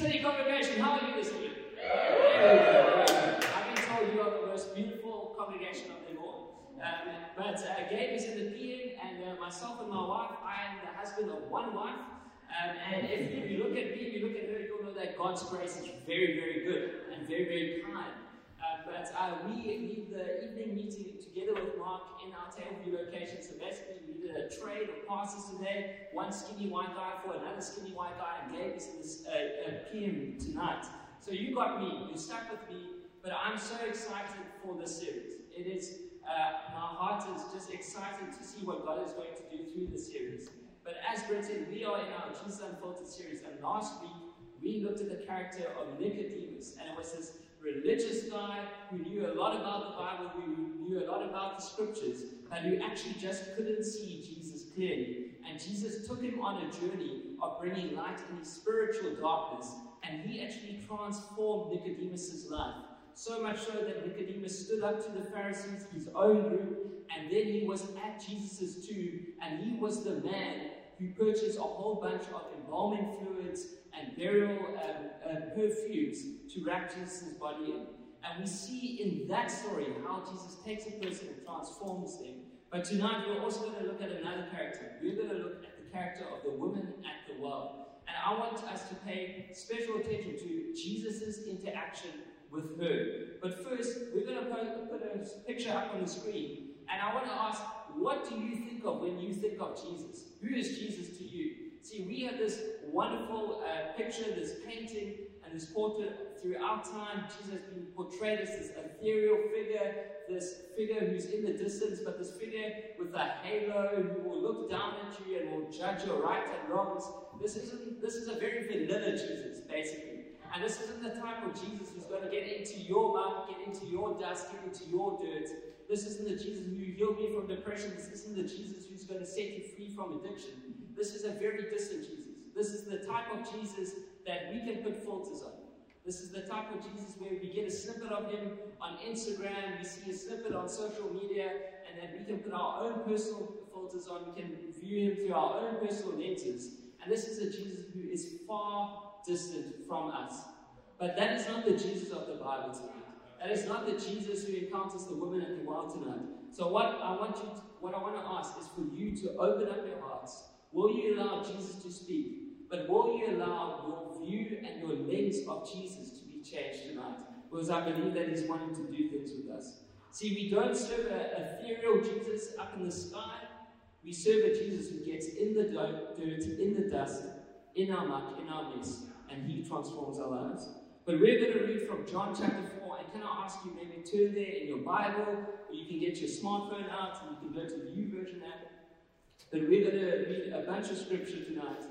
City congregation, how are you this week? I've been told you are the most beautiful congregation of them all. Um, but uh, Gabe is in the PM, and uh, myself and my wife, I am the husband of one wife. Um, and if you, you look at me, you look at her, you'll know that God's grace is very, very good and very, very kind. But uh, we need the evening meeting together with Mark in our Tableview location. So basically, we did a trade of passes today. One skinny white guy for another skinny white guy, and Gabe is in this uh, uh PM tonight. So you got me, you stuck with me, but I'm so excited for this series. It is, uh, my heart is just excited to see what God is going to do through the series. But as said, we are in our Jesus Unfiltered series, and last week we looked at the character of Nicodemus, and it was this religious guy who knew a lot about the Bible, who knew a lot about the scriptures, but who actually just couldn't see Jesus clearly. And Jesus took him on a journey of bringing light in his spiritual darkness and he actually transformed Nicodemus's life. So much so that Nicodemus stood up to the Pharisees, his own group, and then he was at Jesus' tomb, and he was the man who purchased a whole bunch of embalming fluids and burial um, uh, perfumes to wrap Jesus' body in. And we see in that story how Jesus takes a person and transforms them. But tonight we're also going to look at another character. We're going to look at the character of the woman at the well. And I want us to pay special attention to Jesus' interaction with her. But first, we're going to put, put a picture up on the screen. And I want to ask, what do you think of when you think of Jesus? Who is Jesus to you? See, we have this wonderful uh, picture, this painting, and this portrait throughout time. Jesus has been portrayed as this ethereal figure, this figure who's in the distance, but this figure with a halo who will look down at you and will judge your right and wrongs. This isn't this is a very vanilla Jesus, basically. And this isn't the type of Jesus who's going to get into your mouth, get into your dust, get into your dirt. This isn't the Jesus who healed me from depression. This isn't the Jesus who's going to set you free from addiction. This is a very distant Jesus. This is the type of Jesus that we can put filters on. This is the type of Jesus where we get a snippet of him on Instagram, we see a snippet on social media, and then we can put our own personal filters on. We can view him through our own personal lenses. And this is a Jesus who is far distant from us. But that is not the Jesus of the Bible tonight. That is not the Jesus who encounters the woman at the well tonight. So what I want you to, what I want to ask is for you to open up your hearts. Will you allow Jesus to speak? But will you allow your view and your lens of Jesus to be changed tonight? Because I believe that He's wanting to do things with us. See, we don't serve an ethereal Jesus up in the sky. We serve a Jesus who gets in the dirt, in the dust, in our muck, in our mess, and He transforms our lives. But we're going to read from John chapter 4, and can I ask you maybe turn there in your Bible, or you can get your smartphone out and you can go to the YouVersion app. But we're going to read a bunch of scripture tonight.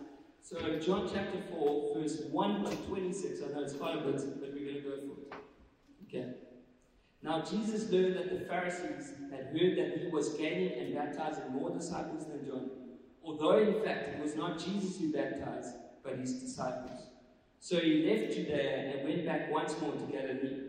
So, John chapter 4, verse 1 to 26. I know it's quite a bit, but we're going to go for it. Okay. Now, Jesus learned that the Pharisees had heard that he was gaining and baptizing more disciples than John, although in fact it was not Jesus who baptized, but his disciples. So he left Judea and went back once more to Galilee.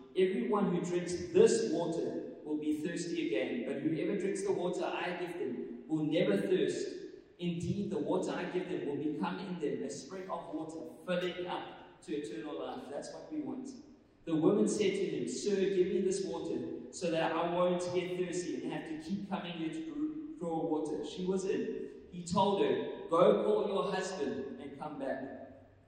Everyone who drinks this water will be thirsty again, but whoever drinks the water I give them will never thirst. Indeed, the water I give them will become in them a spring of water, filling up to eternal life. That's what we want. The woman said to him, Sir, give me this water, so that I won't get thirsty and have to keep coming here to draw water. She was in. He told her, Go call your husband and come back.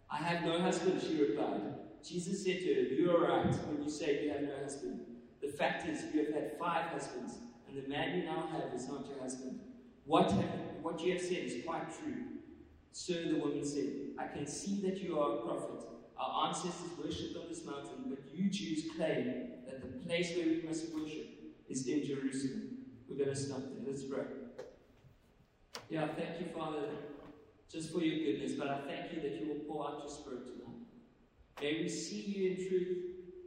I have no husband, she replied. Jesus said to her, You are right when you say you have no husband. The fact is, you have had five husbands, and the man you now have is not your husband. What, have, what you have said is quite true. Sir, the woman said, I can see that you are a prophet. Our ancestors worshipped on this mountain, but you Jews claim that the place where we must worship is in Jerusalem. We're going to stop there. Let's pray. Yeah, thank you, Father, just for your goodness, but I thank you that you will pour out your spirit tonight. May we see you in truth.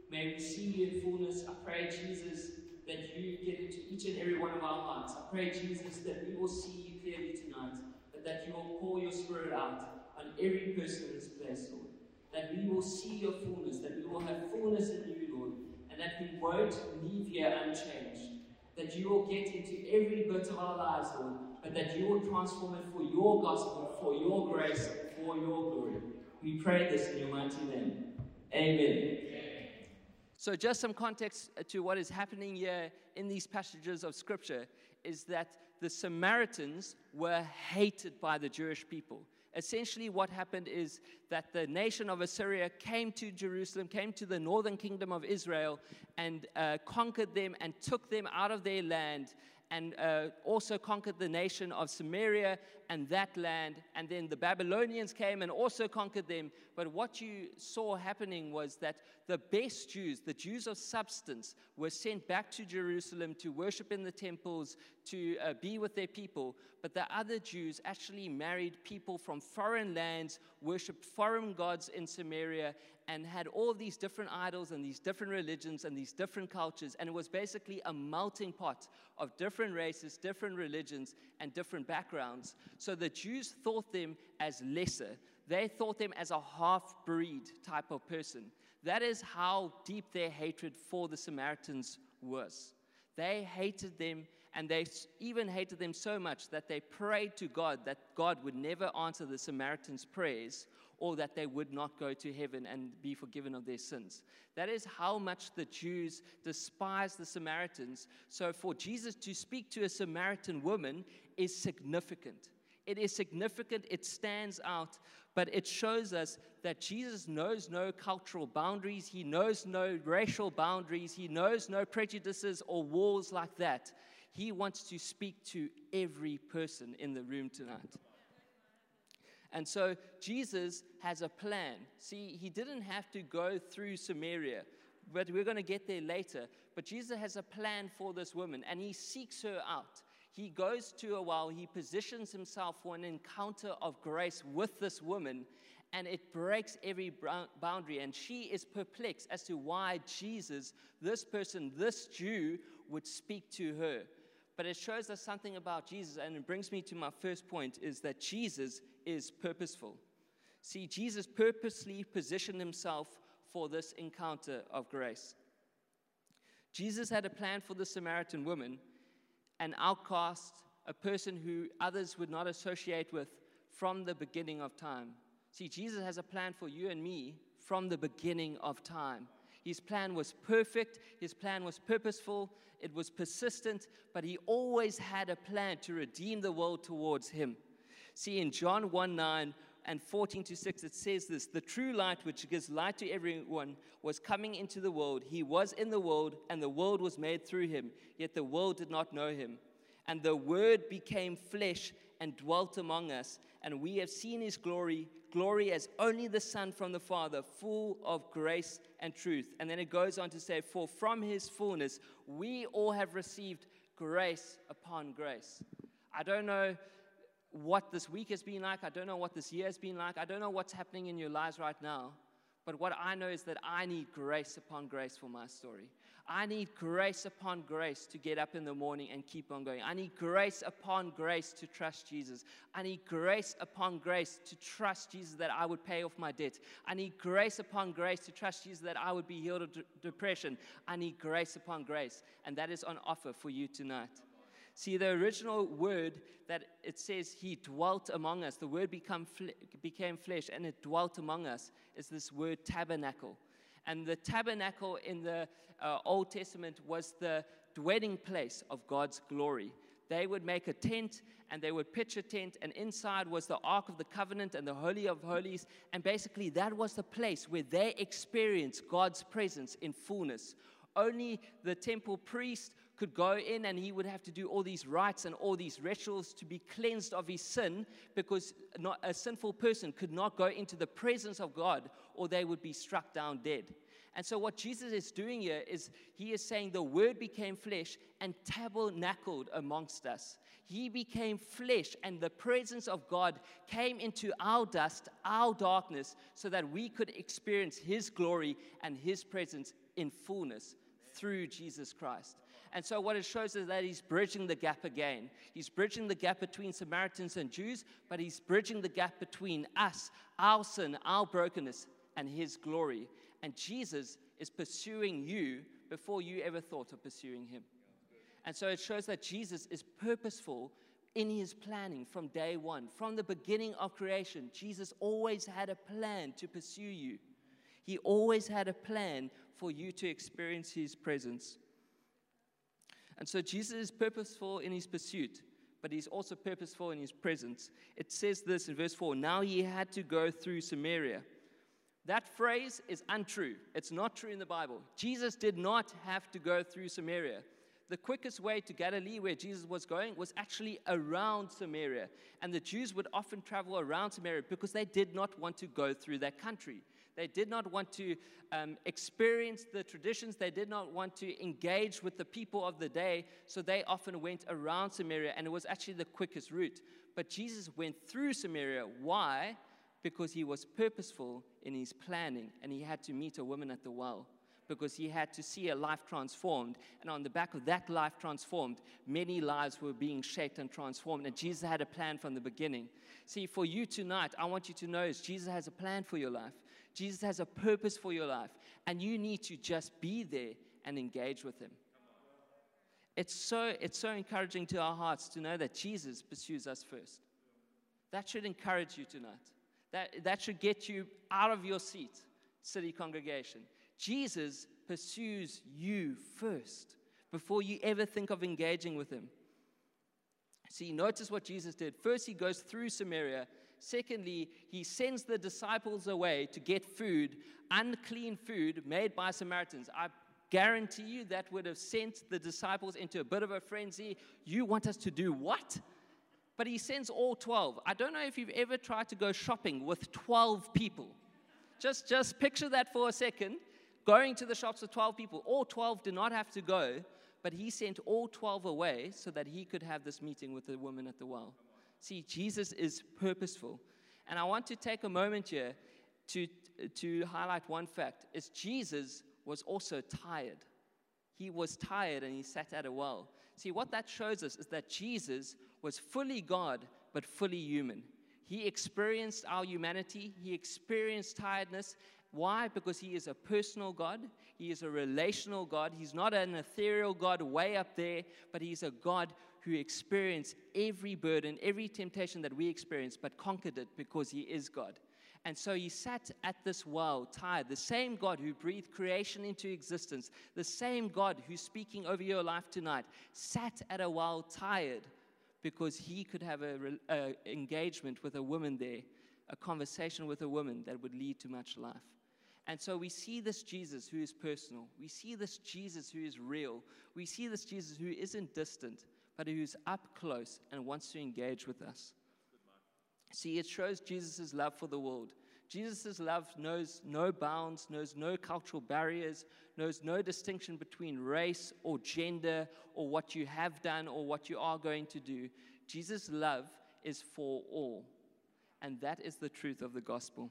May we see you in fullness. I pray, Jesus, that you get into each and every one of our hearts. I pray, Jesus, that we will see you clearly tonight, but that you will pour your spirit out on every person in this place, Lord. That we will see your fullness, that we will have fullness in you, Lord, and that we won't leave here unchanged. That you will get into every bit of our lives, Lord, but that you will transform it for your gospel, for your grace, for your glory. We pray this in your mighty name. Amen. So, just some context to what is happening here in these passages of Scripture is that the Samaritans were hated by the Jewish people. Essentially, what happened is that the nation of Assyria came to Jerusalem, came to the northern kingdom of Israel, and uh, conquered them and took them out of their land and uh, also conquered the nation of Samaria and that land. And then the Babylonians came and also conquered them. But what you saw happening was that the best Jews, the Jews of substance, were sent back to Jerusalem to worship in the temples, to uh, be with their people. But the other Jews actually married people from foreign lands, worshiped foreign gods in Samaria, and had all these different idols and these different religions and these different cultures. And it was basically a melting pot of different races, different religions, and different backgrounds. So the Jews thought them as lesser. They thought them as a half breed type of person. That is how deep their hatred for the Samaritans was. They hated them, and they even hated them so much that they prayed to God that God would never answer the Samaritans' prayers or that they would not go to heaven and be forgiven of their sins. That is how much the Jews despised the Samaritans. So for Jesus to speak to a Samaritan woman is significant. It is significant, it stands out, but it shows us that Jesus knows no cultural boundaries, he knows no racial boundaries, he knows no prejudices or walls like that. He wants to speak to every person in the room tonight. And so Jesus has a plan. See, he didn't have to go through Samaria, but we're going to get there later. But Jesus has a plan for this woman, and he seeks her out. He goes to her while he positions himself for an encounter of grace with this woman, and it breaks every boundary. And she is perplexed as to why Jesus, this person, this Jew, would speak to her. But it shows us something about Jesus, and it brings me to my first point is that Jesus is purposeful. See, Jesus purposely positioned himself for this encounter of grace. Jesus had a plan for the Samaritan woman, an outcast, a person who others would not associate with from the beginning of time. See, Jesus has a plan for you and me from the beginning of time. His plan was perfect, his plan was purposeful, it was persistent, but he always had a plan to redeem the world towards him. See, in John 1 9 and 14 to 6, it says this The true light, which gives light to everyone, was coming into the world. He was in the world, and the world was made through him, yet the world did not know him. And the Word became flesh and dwelt among us, and we have seen his glory, glory as only the Son from the Father, full of grace and truth. And then it goes on to say, For from his fullness we all have received grace upon grace. I don't know what this week has been like. I don't know what this year has been like. I don't know what's happening in your lives right now. But what I know is that I need grace upon grace for my story. I need grace upon grace to get up in the morning and keep on going. I need grace upon grace to trust Jesus. I need grace upon grace to trust Jesus that I would pay off my debt. I need grace upon grace to trust Jesus that I would be healed of d- depression. I need grace upon grace. And that is on offer for you tonight. See, the original word that it says he dwelt among us, the word become became flesh and it dwelt among us, is this word tabernacle. And the tabernacle in the uh, Old Testament was the dwelling place of God's glory. they would make a tent and they would pitch a tent, and inside was the Ark of the Covenant and the Holy of Holies. And basically, that was the place where they experienced God's presence in fullness. Only the temple priest could go in and he would have to do all these rites and all these rituals to be cleansed of his sin because not, a sinful person could not go into the presence of God or they would be struck down dead. And so, what Jesus is doing here is he is saying the word became flesh and tabernacled amongst us. He became flesh, and the presence of God came into our dust, our darkness, so that we could experience his glory and his presence in fullness through Jesus Christ. And so, what it shows is that he's bridging the gap again. He's bridging the gap between Samaritans and Jews, but he's bridging the gap between us, our sin, our brokenness, and his glory. And Jesus is pursuing you before you ever thought of pursuing him. And so it shows that Jesus is purposeful in his planning from day one. From the beginning of creation, Jesus always had a plan to pursue you. He always had a plan for you to experience his presence. And so Jesus is purposeful in his pursuit, but he's also purposeful in his presence. It says this in verse 4 Now he had to go through Samaria. That phrase is untrue. It's not true in the Bible. Jesus did not have to go through Samaria. The quickest way to Galilee, where Jesus was going, was actually around Samaria. And the Jews would often travel around Samaria because they did not want to go through that country. They did not want to um, experience the traditions. They did not want to engage with the people of the day. So they often went around Samaria, and it was actually the quickest route. But Jesus went through Samaria. Why? because he was purposeful in his planning and he had to meet a woman at the well because he had to see a life transformed. And on the back of that life transformed, many lives were being shaped and transformed. And Jesus had a plan from the beginning. See, for you tonight, I want you to know is Jesus has a plan for your life. Jesus has a purpose for your life. And you need to just be there and engage with him. It's so, it's so encouraging to our hearts to know that Jesus pursues us first. That should encourage you tonight. That, that should get you out of your seat, city congregation. Jesus pursues you first before you ever think of engaging with him. See, notice what Jesus did. First, he goes through Samaria. Secondly, he sends the disciples away to get food, unclean food made by Samaritans. I guarantee you that would have sent the disciples into a bit of a frenzy. You want us to do what? but he sends all 12. I don't know if you've ever tried to go shopping with 12 people. Just, just picture that for a second. Going to the shops with 12 people. All 12 did not have to go, but he sent all 12 away so that he could have this meeting with the woman at the well. See, Jesus is purposeful. And I want to take a moment here to, to highlight one fact is Jesus was also tired. He was tired and he sat at a well. See, what that shows us is that Jesus was fully God, but fully human. He experienced our humanity, he experienced tiredness. Why? Because he is a personal God, he is a relational God. He's not an ethereal God way up there, but he's a God who experienced every burden, every temptation that we experience, but conquered it because he is God. And so he sat at this well, tired. The same God who breathed creation into existence, the same God who's speaking over your life tonight, sat at a well, tired, because he could have an engagement with a woman there, a conversation with a woman that would lead to much life. And so we see this Jesus who is personal. We see this Jesus who is real. We see this Jesus who isn't distant, but who's up close and wants to engage with us. See, it shows Jesus' love for the world. Jesus' love knows no bounds, knows no cultural barriers, knows no distinction between race or gender or what you have done or what you are going to do. Jesus' love is for all. And that is the truth of the gospel.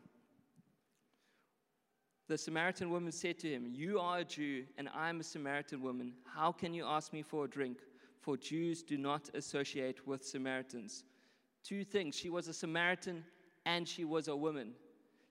The Samaritan woman said to him, You are a Jew, and I am a Samaritan woman. How can you ask me for a drink? For Jews do not associate with Samaritans. Two things she was a Samaritan and she was a woman.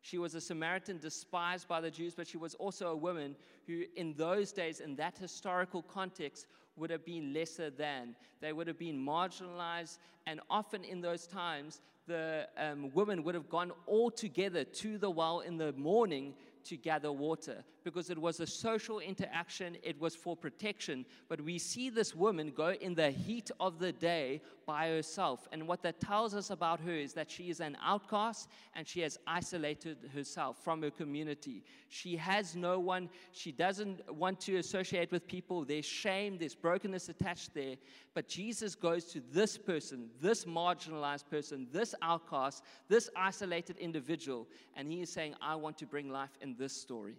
She was a Samaritan despised by the Jews, but she was also a woman who, in those days, in that historical context, would have been lesser than. They would have been marginalized, and often in those times, the um, women would have gone all together to the well in the morning to gather water because it was a social interaction, it was for protection. But we see this woman go in the heat of the day by herself. And what that tells us about her is that she is an outcast and she has isolated herself from her community. She has no one, she doesn't want to associate with people. There's shame, there's brokenness attached there. But Jesus goes to this person, this marginalized person, this outcast, this isolated individual, and he is saying, I want to bring life in this story.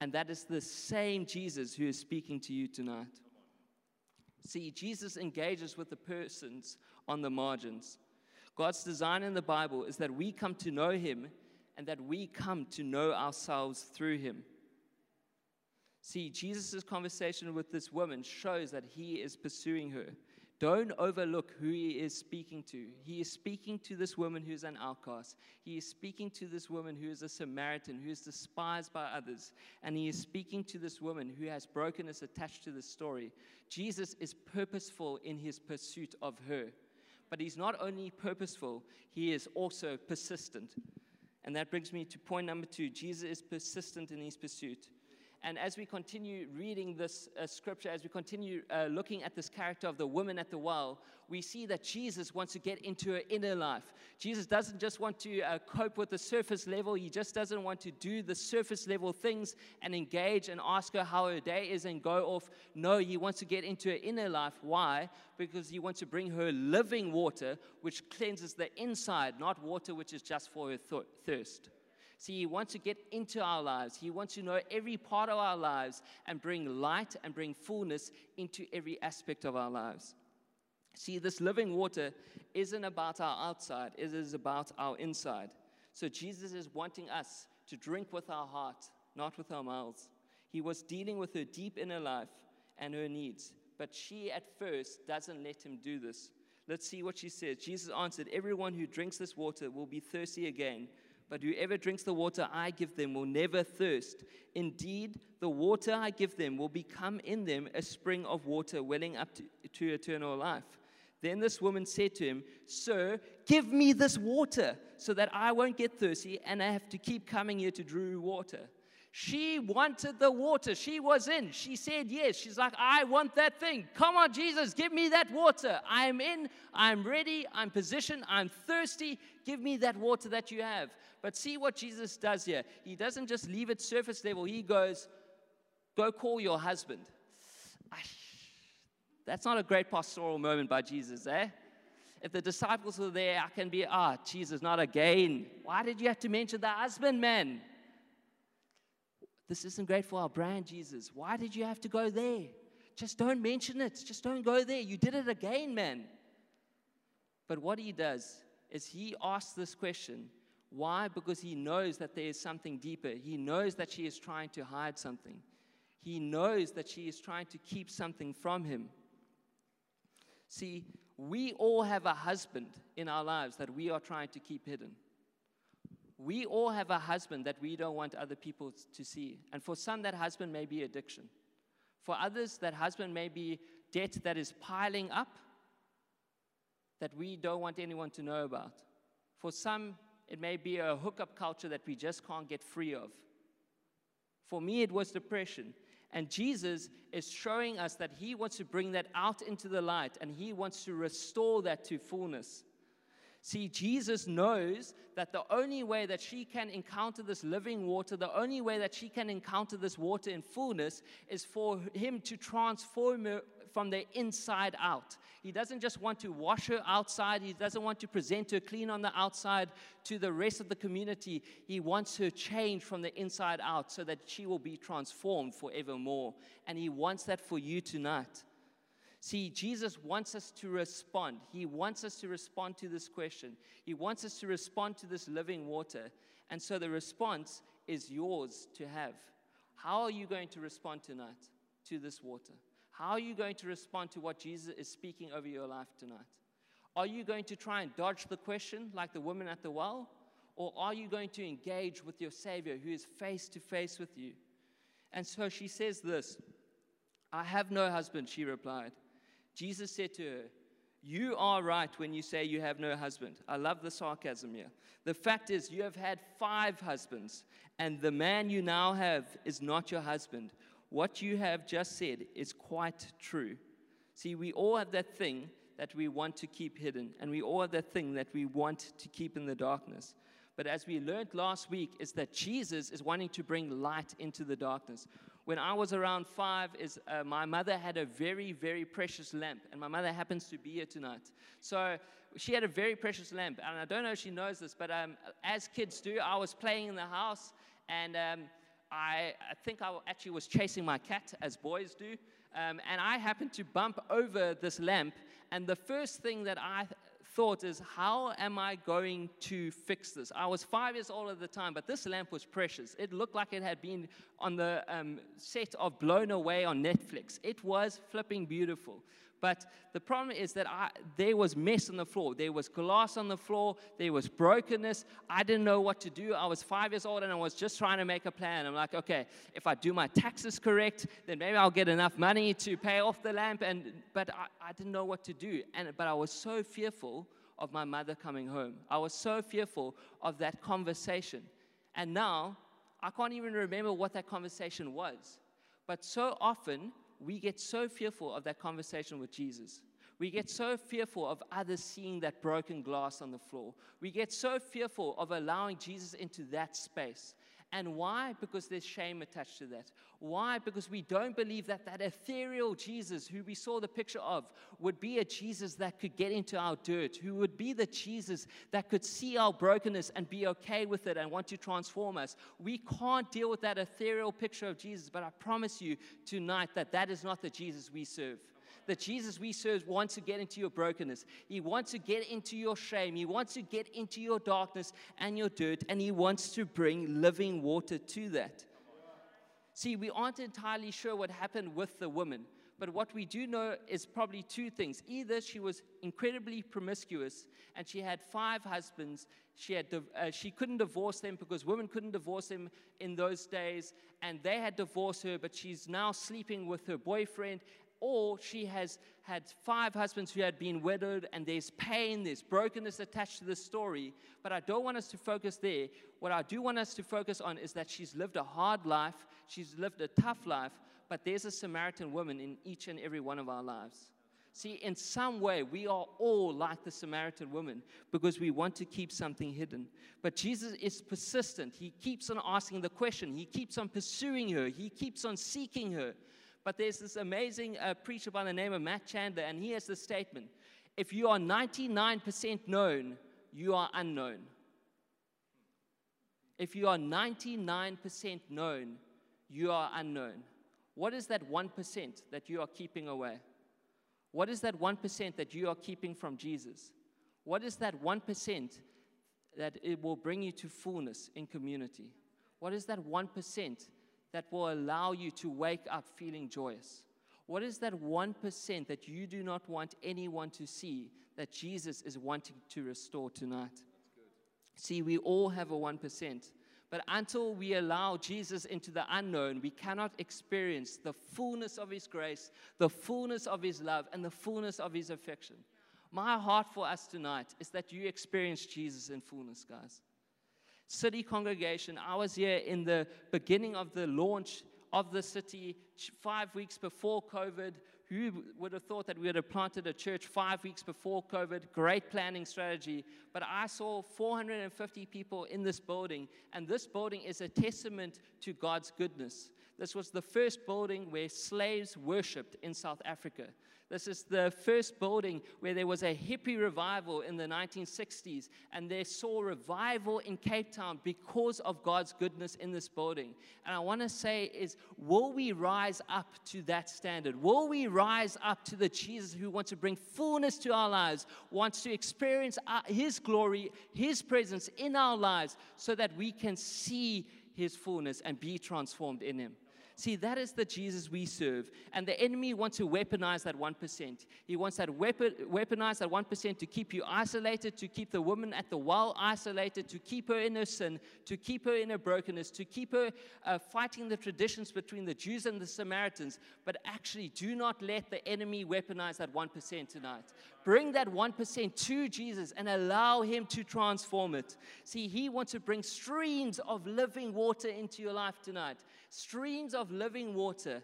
And that is the same Jesus who is speaking to you tonight. See, Jesus engages with the persons on the margins. God's design in the Bible is that we come to know Him and that we come to know ourselves through Him. See, Jesus' conversation with this woman shows that He is pursuing her. Don't overlook who he is speaking to. He is speaking to this woman who's an outcast. He is speaking to this woman who is a Samaritan, who is despised by others. And he is speaking to this woman who has brokenness attached to the story. Jesus is purposeful in his pursuit of her. But he's not only purposeful, he is also persistent. And that brings me to point number two Jesus is persistent in his pursuit. And as we continue reading this uh, scripture, as we continue uh, looking at this character of the woman at the well, we see that Jesus wants to get into her inner life. Jesus doesn't just want to uh, cope with the surface level, he just doesn't want to do the surface level things and engage and ask her how her day is and go off. No, he wants to get into her inner life. Why? Because he wants to bring her living water, which cleanses the inside, not water which is just for her th- thirst. See, He wants to get into our lives. He wants to know every part of our lives and bring light and bring fullness into every aspect of our lives. See, this living water isn't about our outside, it is about our inside. So Jesus is wanting us to drink with our heart, not with our mouths. He was dealing with her deep inner life and her needs, but she at first doesn't let him do this. Let's see what she says. Jesus answered, Everyone who drinks this water will be thirsty again. But whoever drinks the water I give them will never thirst. Indeed, the water I give them will become in them a spring of water welling up to, to eternal life. Then this woman said to him, Sir, give me this water so that I won't get thirsty and I have to keep coming here to draw water. She wanted the water. She was in. She said yes. She's like, I want that thing. Come on, Jesus, give me that water. I'm in. I'm ready. I'm positioned. I'm thirsty. Give me that water that you have. But see what Jesus does here. He doesn't just leave it surface level. He goes, Go call your husband. That's not a great pastoral moment by Jesus, eh? If the disciples were there, I can be, ah, Jesus, not again. Why did you have to mention the husband, man? This isn't great for our brand, Jesus. Why did you have to go there? Just don't mention it. Just don't go there. You did it again, man. But what he does is he asks this question. Why? Because he knows that there is something deeper. He knows that she is trying to hide something. He knows that she is trying to keep something from him. See, we all have a husband in our lives that we are trying to keep hidden we all have a husband that we don't want other people to see. And for some, that husband may be addiction. For others, that husband may be debt that is piling up that we don't want anyone to know about. For some, it may be a hookup culture that we just can't get free of. For me, it was depression. And Jesus is showing us that He wants to bring that out into the light and He wants to restore that to fullness. See, Jesus knows that the only way that she can encounter this living water, the only way that she can encounter this water in fullness, is for him to transform her from the inside out. He doesn't just want to wash her outside, he doesn't want to present her clean on the outside to the rest of the community. He wants her changed from the inside out so that she will be transformed forevermore. And he wants that for you tonight. See, Jesus wants us to respond. He wants us to respond to this question. He wants us to respond to this living water. And so the response is yours to have. How are you going to respond tonight to this water? How are you going to respond to what Jesus is speaking over your life tonight? Are you going to try and dodge the question like the woman at the well? Or are you going to engage with your Savior who is face to face with you? And so she says this I have no husband, she replied. Jesus said to her, You are right when you say you have no husband. I love the sarcasm here. The fact is, you have had five husbands, and the man you now have is not your husband. What you have just said is quite true. See, we all have that thing that we want to keep hidden, and we all have that thing that we want to keep in the darkness. But as we learned last week, is that Jesus is wanting to bring light into the darkness. When I was around five, is uh, my mother had a very, very precious lamp, and my mother happens to be here tonight. So she had a very precious lamp, and I don't know if she knows this, but um, as kids do, I was playing in the house, and um, I, I, think I actually was chasing my cat, as boys do, um, and I happened to bump over this lamp, and the first thing that I thought is, how am I going to fix this? I was five years old at the time, but this lamp was precious. It looked like it had been on the um, set of Blown Away on Netflix. It was flipping beautiful. But the problem is that I, there was mess on the floor. There was glass on the floor. There was brokenness. I didn't know what to do. I was five years old and I was just trying to make a plan. I'm like, okay, if I do my taxes correct, then maybe I'll get enough money to pay off the lamp. And but I, I didn't know what to do. And but I was so fearful of my mother coming home. I was so fearful of that conversation. And now I can't even remember what that conversation was. But so often we get so fearful of that conversation with Jesus. We get so fearful of others seeing that broken glass on the floor. We get so fearful of allowing Jesus into that space. And why? Because there's shame attached to that. Why? Because we don't believe that that ethereal Jesus, who we saw the picture of, would be a Jesus that could get into our dirt, who would be the Jesus that could see our brokenness and be okay with it and want to transform us. We can't deal with that ethereal picture of Jesus, but I promise you tonight that that is not the Jesus we serve the Jesus we serve wants to get into your brokenness. He wants to get into your shame. He wants to get into your darkness and your dirt, and He wants to bring living water to that. See, we aren't entirely sure what happened with the woman, but what we do know is probably two things. Either she was incredibly promiscuous and she had five husbands. She, had, uh, she couldn't divorce them because women couldn't divorce them in those days, and they had divorced her, but she's now sleeping with her boyfriend, or she has had five husbands who had been widowed, and there's pain, there's brokenness attached to the story. But I don't want us to focus there. What I do want us to focus on is that she's lived a hard life, she's lived a tough life, but there's a Samaritan woman in each and every one of our lives. See, in some way, we are all like the Samaritan woman because we want to keep something hidden. But Jesus is persistent. He keeps on asking the question, He keeps on pursuing her, He keeps on seeking her. But there's this amazing uh, preacher by the name of Matt Chandler, and he has this statement If you are 99% known, you are unknown. If you are 99% known, you are unknown. What is that 1% that you are keeping away? What is that 1% that you are keeping from Jesus? What is that 1% that it will bring you to fullness in community? What is that 1% that will allow you to wake up feeling joyous? What is that 1% that you do not want anyone to see that Jesus is wanting to restore tonight? See, we all have a 1%. But until we allow Jesus into the unknown, we cannot experience the fullness of His grace, the fullness of His love, and the fullness of His affection. My heart for us tonight is that you experience Jesus in fullness, guys city congregation. I was here in the beginning of the launch of the city five weeks before COVID. Who would have thought that we would have planted a church five weeks before COVID? Great planning strategy. But I saw 450 people in this building, and this building is a testament to God's goodness. This was the first building where slaves worshiped in South Africa. This is the first building where there was a hippie revival in the 1960s, and they saw revival in Cape Town because of God's goodness in this building. And I want to say is, will we rise up to that standard? Will we rise up to the Jesus who wants to bring fullness to our lives, wants to experience uh, His glory, His presence in our lives, so that we can see His fullness and be transformed in Him? See, that is the Jesus we serve. And the enemy wants to weaponize that 1%. He wants that weapon, weaponize that 1% to keep you isolated, to keep the woman at the well isolated, to keep her in her sin, to keep her in her brokenness, to keep her uh, fighting the traditions between the Jews and the Samaritans. But actually, do not let the enemy weaponize that 1% tonight. Bring that 1% to Jesus and allow Him to transform it. See, He wants to bring streams of living water into your life tonight. Streams of living water.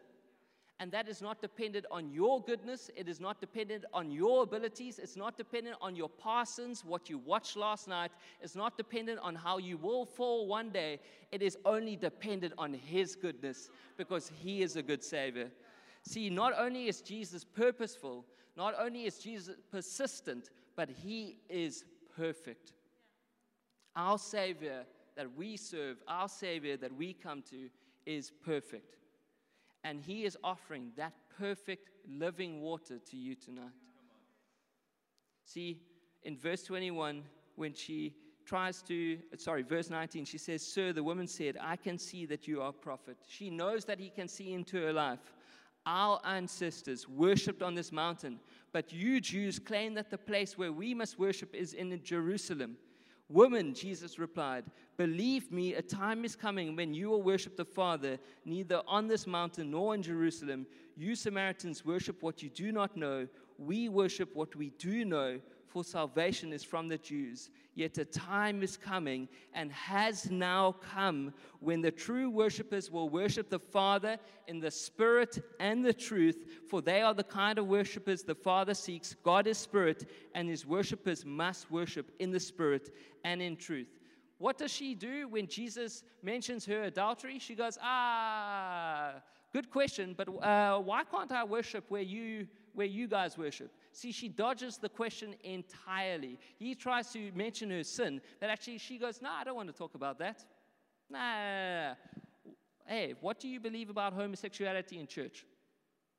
And that is not dependent on your goodness. It is not dependent on your abilities. It's not dependent on your parsons, what you watched last night. It's not dependent on how you will fall one day. It is only dependent on His goodness because He is a good Savior. See, not only is Jesus purposeful, not only is Jesus persistent, but he is perfect. Our Savior that we serve, our Savior that we come to, is perfect. And he is offering that perfect living water to you tonight. See, in verse 21, when she tries to, uh, sorry, verse 19, she says, Sir, the woman said, I can see that you are a prophet. She knows that he can see into her life. Our ancestors worshipped on this mountain, but you Jews claim that the place where we must worship is in Jerusalem. Woman, Jesus replied, believe me, a time is coming when you will worship the Father, neither on this mountain nor in Jerusalem. You Samaritans worship what you do not know. We worship what we do know, for salvation is from the Jews. Yet a time is coming and has now come when the true worshippers will worship the Father in the Spirit and the truth, for they are the kind of worshippers the Father seeks. God is Spirit, and his worshippers must worship in the Spirit and in truth. What does she do when Jesus mentions her adultery? She goes, Ah, good question, but uh, why can't I worship where you, where you guys worship? See, she dodges the question entirely. He tries to mention her sin, but actually she goes, No, I don't want to talk about that. Nah. Hey, what do you believe about homosexuality in church?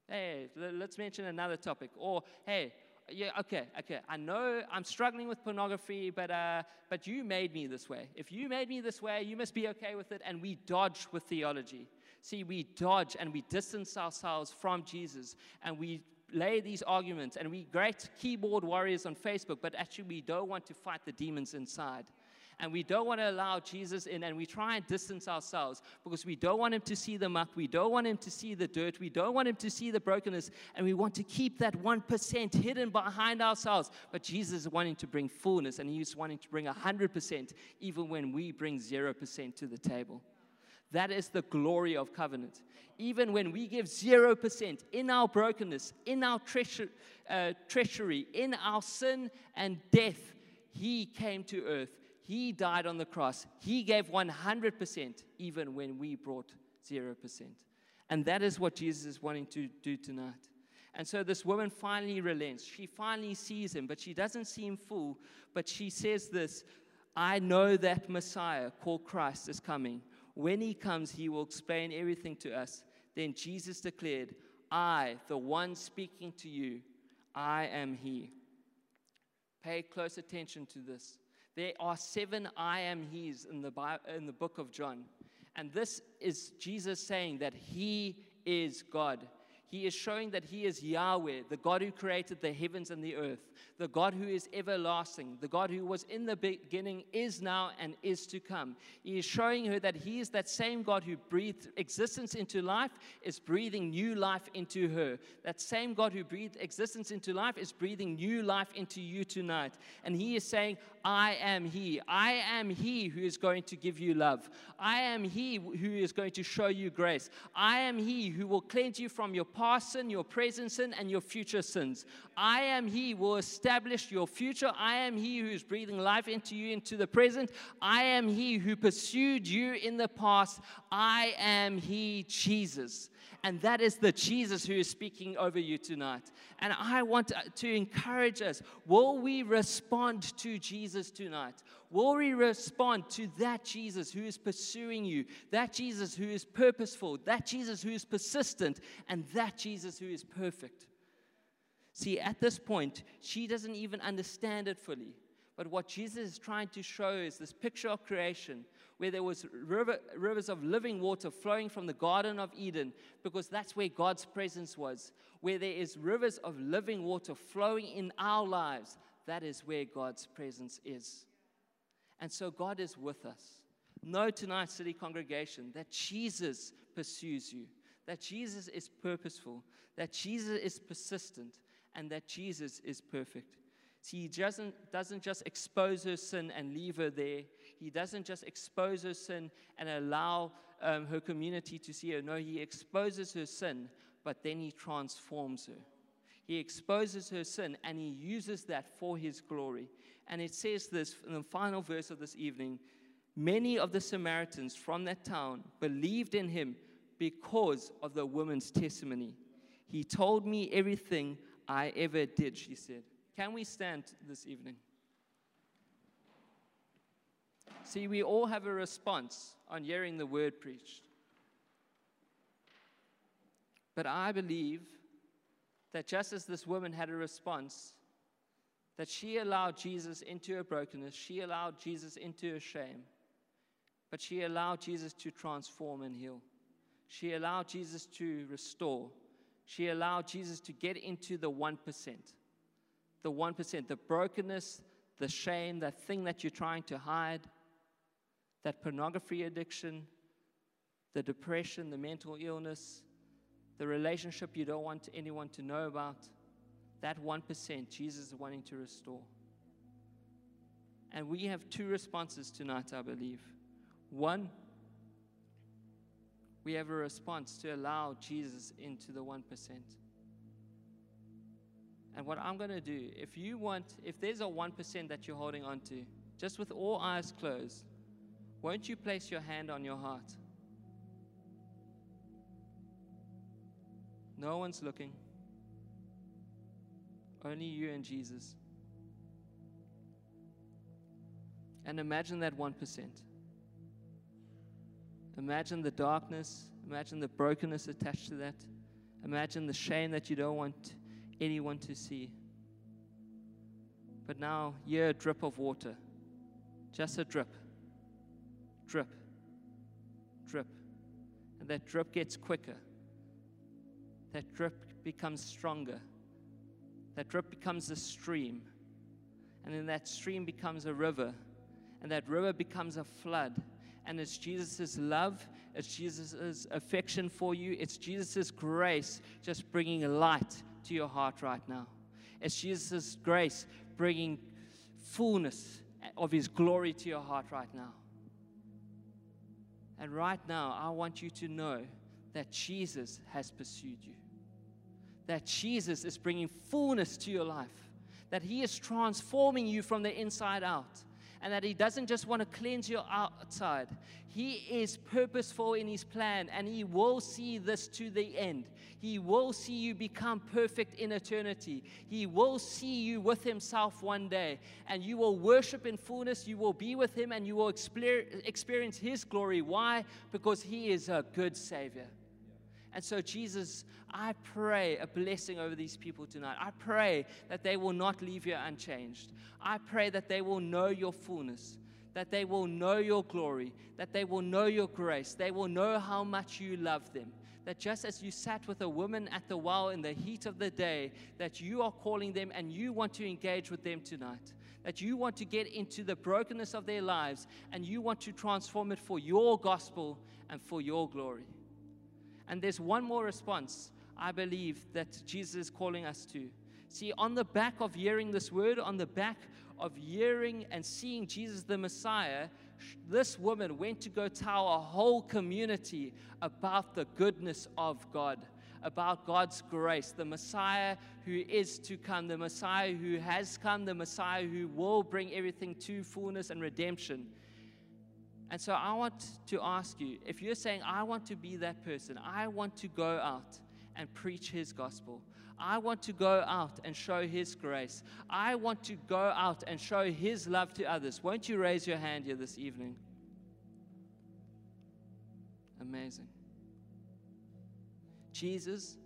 Hey, let's mention another topic. Or, hey, yeah, okay, okay. I know I'm struggling with pornography, but uh, but you made me this way. If you made me this way, you must be okay with it. And we dodge with theology. See, we dodge and we distance ourselves from Jesus, and we lay these arguments and we great keyboard warriors on Facebook, but actually we don't want to fight the demons inside. And we don't want to allow Jesus in, and we try and distance ourselves because we don't want him to see the muck, we don't want him to see the dirt, we don't want him to see the brokenness, and we want to keep that 1% hidden behind ourselves. But Jesus is wanting to bring fullness, and he's wanting to bring 100%, even when we bring 0% to the table. That is the glory of covenant. Even when we give 0% in our brokenness, in our treasure, uh, treachery, in our sin and death, He came to earth. He died on the cross. He gave 100%, even when we brought 0%. And that is what Jesus is wanting to do tonight. And so this woman finally relents. She finally sees him, but she doesn't see him full. But she says this I know that Messiah called Christ is coming. When he comes, he will explain everything to us. Then Jesus declared, I, the one speaking to you, I am he. Pay close attention to this. There are seven I am he's in the, Bible, in the book of John. And this is Jesus saying that he is God. He is showing that He is Yahweh, the God who created the heavens and the earth, the God who is everlasting, the God who was in the beginning, is now, and is to come. He is showing her that He is that same God who breathed existence into life, is breathing new life into her. That same God who breathed existence into life is breathing new life into you tonight. And He is saying, I am He. I am He who is going to give you love. I am He who is going to show you grace. I am He who will cleanse you from your sin, your present sin, and your future sins. I am He who will establish your future. I am He who is breathing life into you into the present. I am He who pursued you in the past. I am He, Jesus. And that is the Jesus who is speaking over you tonight. And I want to encourage us will we respond to Jesus tonight? Will we respond to that Jesus who is pursuing you, that Jesus who is purposeful, that Jesus who is persistent, and that Jesus who is perfect? See, at this point, she doesn't even understand it fully. But what Jesus is trying to show is this picture of creation where there was river, rivers of living water flowing from the Garden of Eden, because that's where God's presence was. Where there is rivers of living water flowing in our lives, that is where God's presence is. And so God is with us. Know tonight, city congregation, that Jesus pursues you, that Jesus is purposeful, that Jesus is persistent, and that Jesus is perfect. See, he doesn't, doesn't just expose her sin and leave her there. He doesn't just expose her sin and allow um, her community to see her. No, he exposes her sin, but then he transforms her. He exposes her sin and he uses that for his glory. And it says this in the final verse of this evening Many of the Samaritans from that town believed in him because of the woman's testimony. He told me everything I ever did, she said. Can we stand this evening? See, we all have a response on hearing the word preached. But I believe that just as this woman had a response, that she allowed Jesus into her brokenness, she allowed Jesus into her shame, but she allowed Jesus to transform and heal. She allowed Jesus to restore. She allowed Jesus to get into the 1%. The 1%, the brokenness, the shame, that thing that you're trying to hide, that pornography addiction, the depression, the mental illness, the relationship you don't want anyone to know about, that 1% Jesus is wanting to restore. And we have two responses tonight, I believe. One, we have a response to allow Jesus into the 1%. And what I'm going to do, if you want, if there's a 1% that you're holding on to, just with all eyes closed, won't you place your hand on your heart? No one's looking. Only you and Jesus. And imagine that 1%. Imagine the darkness. Imagine the brokenness attached to that. Imagine the shame that you don't want anyone to see. But now, here, a drip of water. Just a drip. Drip. Drip. And that drip gets quicker. That drip becomes stronger. That drip becomes a stream. And then that stream becomes a river. And that river becomes a flood. And it's Jesus' love, it's Jesus' affection for you, it's Jesus' grace just bringing light to your heart right now. It's Jesus' grace bringing fullness of His glory to your heart right now. And right now, I want you to know that Jesus has pursued you, that Jesus is bringing fullness to your life, that He is transforming you from the inside out and that He doesn't just want to cleanse you outside. He is purposeful in His plan, and He will see this to the end. He will see you become perfect in eternity. He will see you with Himself one day, and you will worship in fullness. You will be with Him, and you will experience His glory. Why? Because He is a good Savior. And so, Jesus, I pray a blessing over these people tonight. I pray that they will not leave here unchanged. I pray that they will know your fullness, that they will know your glory, that they will know your grace, they will know how much you love them. That just as you sat with a woman at the well in the heat of the day, that you are calling them and you want to engage with them tonight. That you want to get into the brokenness of their lives and you want to transform it for your gospel and for your glory. And there's one more response I believe that Jesus is calling us to. See, on the back of hearing this word, on the back of hearing and seeing Jesus the Messiah, this woman went to go tell a whole community about the goodness of God, about God's grace, the Messiah who is to come, the Messiah who has come, the Messiah who will bring everything to fullness and redemption. And so I want to ask you if you're saying, I want to be that person, I want to go out and preach his gospel. I want to go out and show his grace. I want to go out and show his love to others. Won't you raise your hand here this evening? Amazing. Jesus,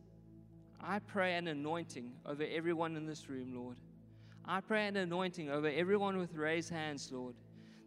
I pray an anointing over everyone in this room, Lord. I pray an anointing over everyone with raised hands, Lord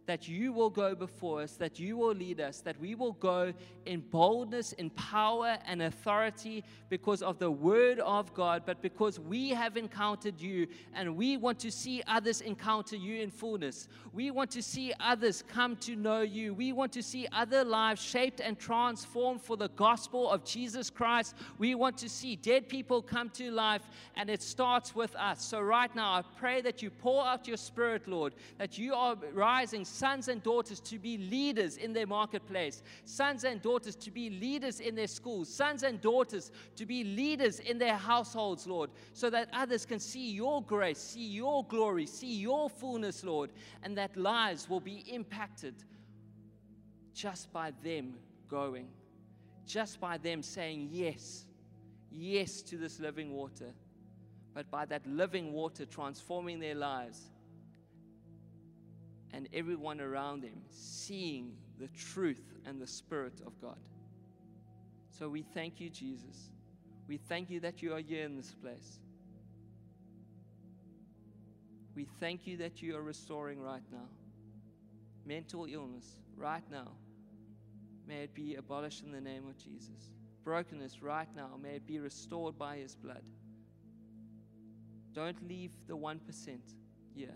that you will go before us, that you will lead us, that we will go in boldness, in power, and authority because of the word of God, but because we have encountered you and we want to see others encounter you in fullness. We want to see others come to know you. We want to see other lives shaped and transformed for the gospel of Jesus Christ. We want to see dead people come to life, and it starts with us. So, right now, I pray that you pour out your spirit, Lord, that you are rising sons and daughters to be leaders in their marketplace, sons and daughters to be leaders in their schools, sons and daughters to be leaders in their households, Lord, so that others can see your grace, see your glory, see your fullness, Lord, and that lives will be impacted just by them going, just by them saying yes, yes to this living water, but by that living water transforming their lives and everyone around them seeing the truth and the Spirit of God. So we thank you, Jesus. We thank you that you are here in this place. We thank you that you are restoring right now. Mental illness, right now, may it be abolished in the name of Jesus. Brokenness, right now, may it be restored by his blood. Don't leave the 1% here.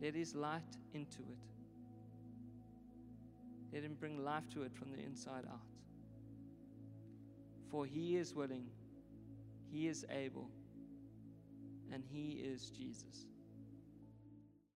Let his light into it. Let him bring life to it from the inside out. For he is willing, he is able, and he is Jesus.